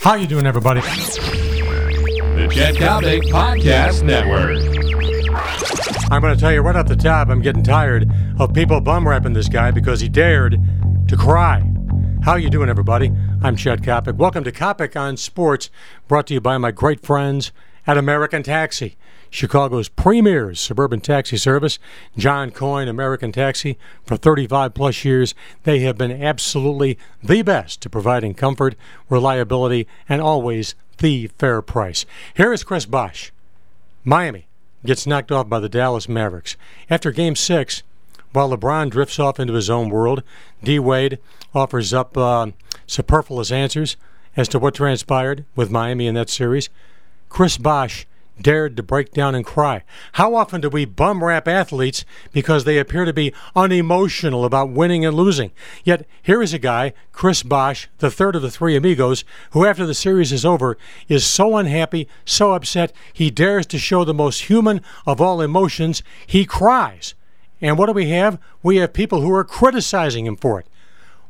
How you doing, everybody? The Chet Coppock Podcast Network. I'm going to tell you right off the top, I'm getting tired of people bum rapping this guy because he dared to cry. How you doing, everybody? I'm Chet Coppock. Welcome to Coppock on Sports, brought to you by my great friends at American Taxi, Chicago's premier suburban taxi service. John Coyne, American Taxi, for 35 plus years, they have been absolutely the best to providing comfort, reliability, and always the fair price. Here is Chris Bosh. Miami gets knocked off by the Dallas Mavericks. After game six, while LeBron drifts off into his own world, D Wade offers up uh, superfluous answers as to what transpired with Miami in that series. Chris Bosh dared to break down and cry. How often do we bum rap athletes because they appear to be unemotional about winning and losing? Yet here is a guy, Chris Bosh, the third of the three amigos, who after the series is over is so unhappy, so upset, he dares to show the most human of all emotions. He cries. And what do we have? We have people who are criticizing him for it.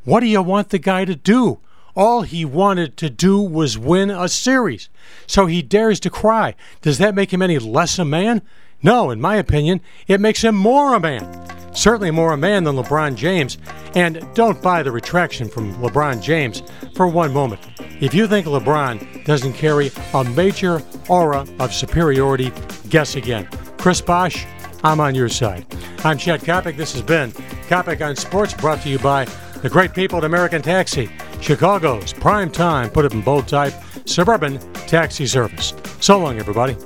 What do you want the guy to do? All he wanted to do was win a series. So he dares to cry. Does that make him any less a man? No, in my opinion, it makes him more a man. Certainly more a man than LeBron James. And don't buy the retraction from LeBron James for one moment. If you think LeBron doesn't carry a major aura of superiority, guess again. Chris Bosh, I'm on your side. I'm Chet Coppock. This has been Coppock on Sports, brought to you by the great people at American Taxi, Chicago's prime time, put it in bold type, suburban taxi service. So long, everybody.